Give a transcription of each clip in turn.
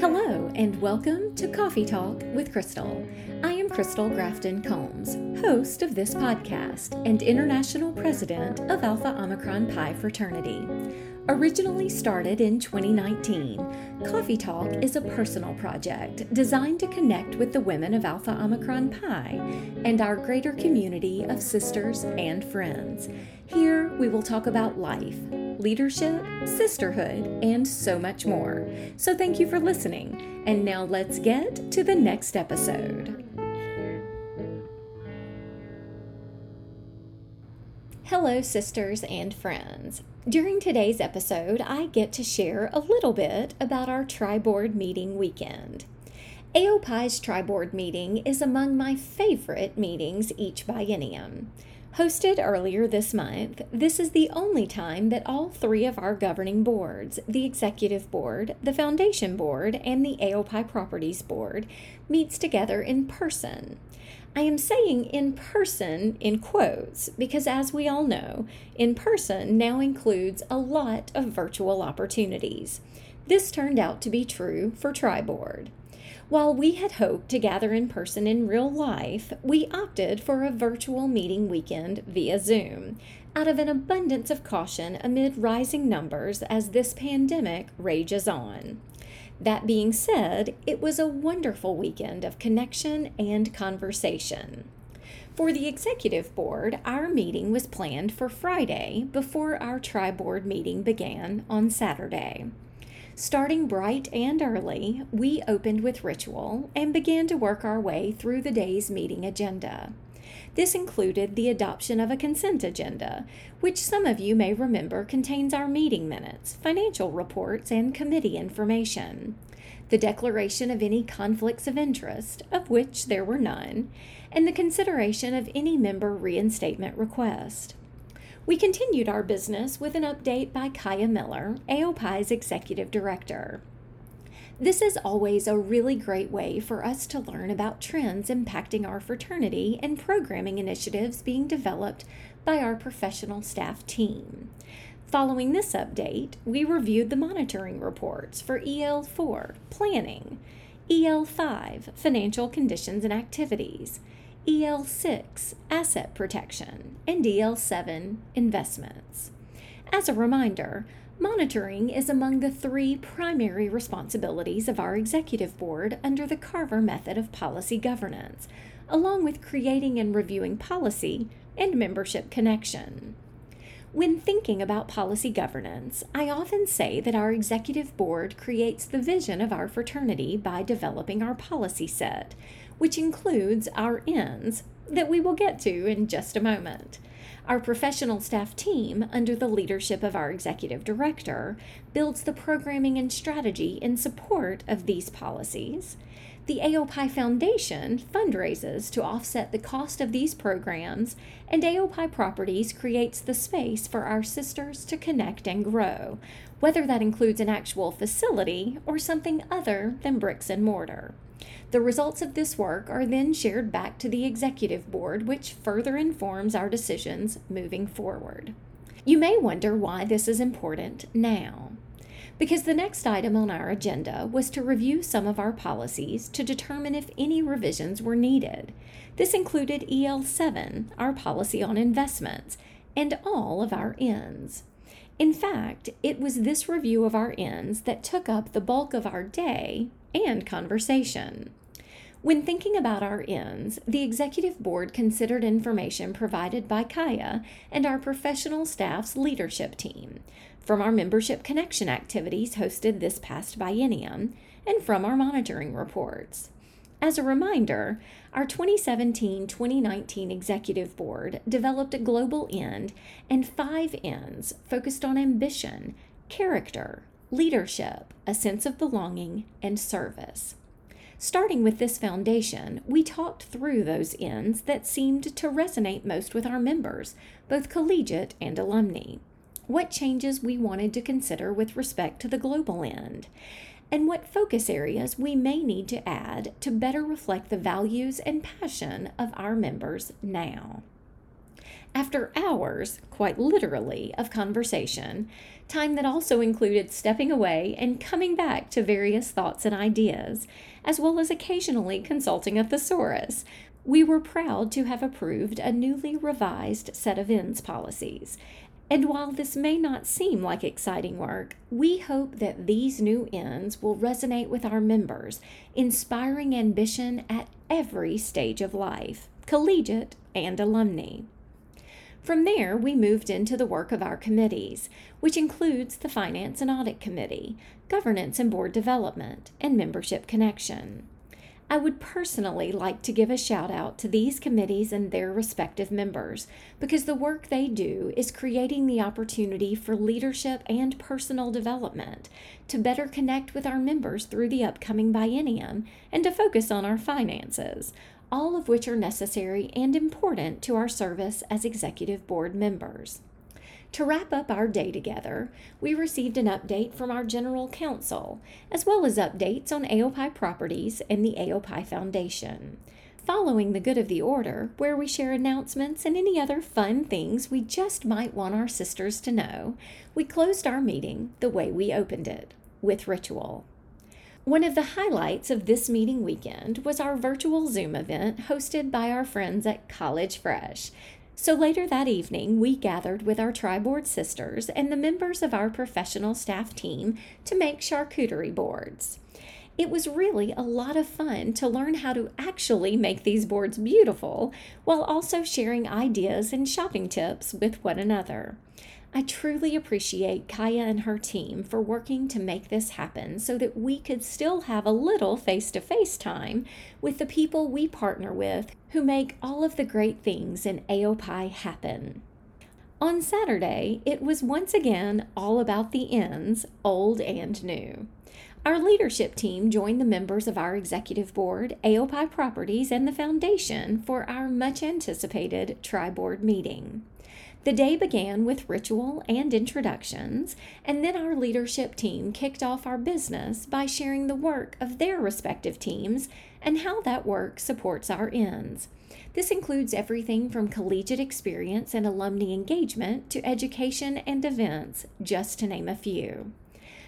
Hello, and welcome to Coffee Talk with Crystal. I am Crystal Grafton Combs, host of this podcast and international president of Alpha Omicron Pi Fraternity. Originally started in 2019, Coffee Talk is a personal project designed to connect with the women of Alpha Omicron Pi and our greater community of sisters and friends. Here we will talk about life, leadership, sisterhood, and so much more. So thank you for listening. And now let's get to the next episode. Hello, sisters and friends. During today's episode, I get to share a little bit about our Tri-Board meeting weekend. AOPI's Tri-Board meeting is among my favorite meetings each biennium. Hosted earlier this month, this is the only time that all three of our governing boards the Executive Board, the Foundation Board, and the AOPI Properties Board meets together in person. I am saying in person in quotes because, as we all know, in person now includes a lot of virtual opportunities. This turned out to be true for Tri-Board. While we had hoped to gather in person in real life, we opted for a virtual meeting weekend via Zoom out of an abundance of caution amid rising numbers as this pandemic rages on. That being said, it was a wonderful weekend of connection and conversation. For the executive board, our meeting was planned for Friday before our tri board meeting began on Saturday. Starting bright and early, we opened with ritual and began to work our way through the day's meeting agenda. This included the adoption of a consent agenda, which some of you may remember contains our meeting minutes, financial reports, and committee information, the declaration of any conflicts of interest, of which there were none, and the consideration of any member reinstatement request. We continued our business with an update by Kaya Miller, AOPI's Executive Director. This is always a really great way for us to learn about trends impacting our fraternity and programming initiatives being developed by our professional staff team. Following this update, we reviewed the monitoring reports for EL4, Planning, EL5, Financial Conditions and Activities, EL6 Asset Protection, and EL7 Investments. As a reminder, monitoring is among the three primary responsibilities of our executive board under the Carver method of policy governance, along with creating and reviewing policy and membership connection. When thinking about policy governance, I often say that our executive board creates the vision of our fraternity by developing our policy set, which includes our ends that we will get to in just a moment. Our professional staff team, under the leadership of our executive director, builds the programming and strategy in support of these policies. The AOPI Foundation fundraises to offset the cost of these programs, and AOPI Properties creates the space for our sisters to connect and grow, whether that includes an actual facility or something other than bricks and mortar. The results of this work are then shared back to the Executive Board, which further informs our decisions moving forward. You may wonder why this is important now. Because the next item on our agenda was to review some of our policies to determine if any revisions were needed. This included EL7, our policy on investments, and all of our ends. In fact, it was this review of our ends that took up the bulk of our day and conversation. When thinking about our ends, the Executive Board considered information provided by Kaya and our professional staff's leadership team, from our membership connection activities hosted this past biennium, and from our monitoring reports. As a reminder, our 2017 2019 Executive Board developed a global end and five ends focused on ambition, character, leadership, a sense of belonging, and service. Starting with this foundation, we talked through those ends that seemed to resonate most with our members, both collegiate and alumni. What changes we wanted to consider with respect to the global end, and what focus areas we may need to add to better reflect the values and passion of our members now. After hours, quite literally, of conversation, time that also included stepping away and coming back to various thoughts and ideas, as well as occasionally consulting a thesaurus, we were proud to have approved a newly revised set of ends policies. And while this may not seem like exciting work, we hope that these new ends will resonate with our members, inspiring ambition at every stage of life, collegiate and alumni. From there, we moved into the work of our committees, which includes the Finance and Audit Committee, Governance and Board Development, and Membership Connection. I would personally like to give a shout out to these committees and their respective members because the work they do is creating the opportunity for leadership and personal development to better connect with our members through the upcoming biennium and to focus on our finances, all of which are necessary and important to our service as executive board members. To wrap up our day together, we received an update from our General Counsel, as well as updates on AOPI properties and the AOPI Foundation. Following the good of the order, where we share announcements and any other fun things we just might want our sisters to know, we closed our meeting the way we opened it with ritual. One of the highlights of this meeting weekend was our virtual Zoom event hosted by our friends at College Fresh. So later that evening, we gathered with our tri-board sisters and the members of our professional staff team to make charcuterie boards. It was really a lot of fun to learn how to actually make these boards beautiful while also sharing ideas and shopping tips with one another. I truly appreciate Kaya and her team for working to make this happen so that we could still have a little face to face time with the people we partner with who make all of the great things in AOPI happen. On Saturday, it was once again all about the ends, old and new. Our leadership team joined the members of our executive board, AOPI Properties, and the foundation for our much anticipated tri board meeting. The day began with ritual and introductions, and then our leadership team kicked off our business by sharing the work of their respective teams and how that work supports our ends. This includes everything from collegiate experience and alumni engagement to education and events, just to name a few.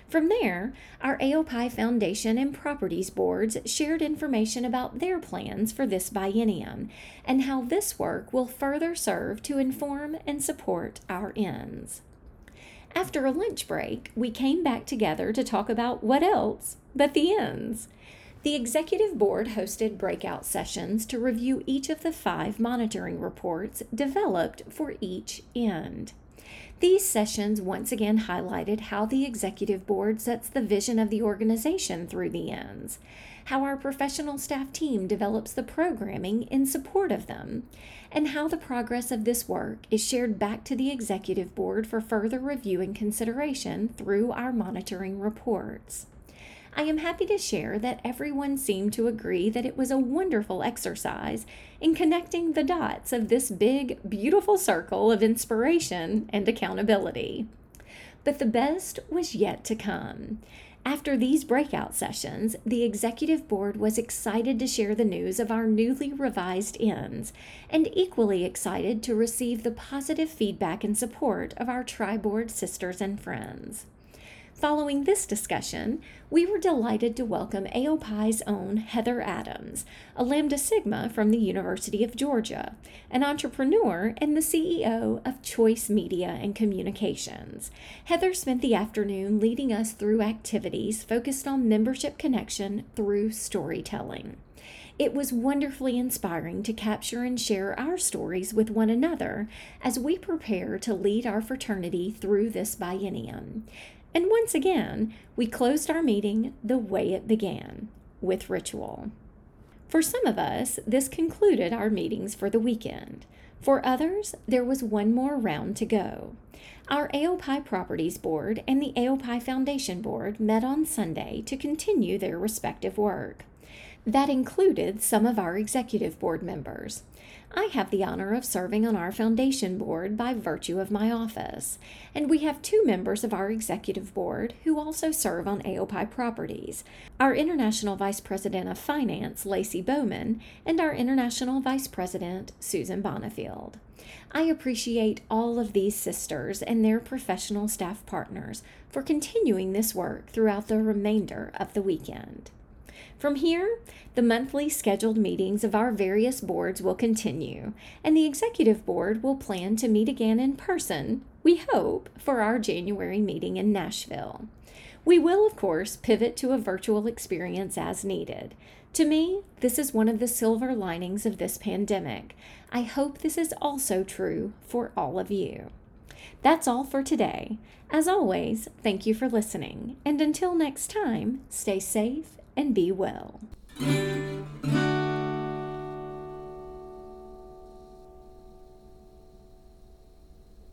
From there, our AOPI Foundation and Properties Boards shared information about their plans for this biennium and how this work will further serve to inform and support our ends. After a lunch break, we came back together to talk about what else but the ends. The Executive Board hosted breakout sessions to review each of the five monitoring reports developed for each end. These sessions once again highlighted how the executive board sets the vision of the organization through the ends, how our professional staff team develops the programming in support of them, and how the progress of this work is shared back to the executive board for further review and consideration through our monitoring reports. I am happy to share that everyone seemed to agree that it was a wonderful exercise in connecting the dots of this big, beautiful circle of inspiration and accountability. But the best was yet to come. After these breakout sessions, the executive board was excited to share the news of our newly revised ends and equally excited to receive the positive feedback and support of our tri board sisters and friends. Following this discussion, we were delighted to welcome AOPI's own Heather Adams, a Lambda Sigma from the University of Georgia, an entrepreneur and the CEO of Choice Media and Communications. Heather spent the afternoon leading us through activities focused on membership connection through storytelling. It was wonderfully inspiring to capture and share our stories with one another as we prepare to lead our fraternity through this biennium. And once again, we closed our meeting the way it began with ritual. For some of us, this concluded our meetings for the weekend. For others, there was one more round to go. Our AOPI Properties Board and the AOPI Foundation Board met on Sunday to continue their respective work. That included some of our executive board members. I have the honor of serving on our foundation board by virtue of my office, and we have two members of our executive board who also serve on AOPI properties our International Vice President of Finance, Lacey Bowman, and our International Vice President, Susan Bonifield. I appreciate all of these sisters and their professional staff partners for continuing this work throughout the remainder of the weekend. From here, the monthly scheduled meetings of our various boards will continue, and the executive board will plan to meet again in person, we hope, for our January meeting in Nashville. We will, of course, pivot to a virtual experience as needed. To me, this is one of the silver linings of this pandemic. I hope this is also true for all of you. That's all for today. As always, thank you for listening, and until next time, stay safe and be well.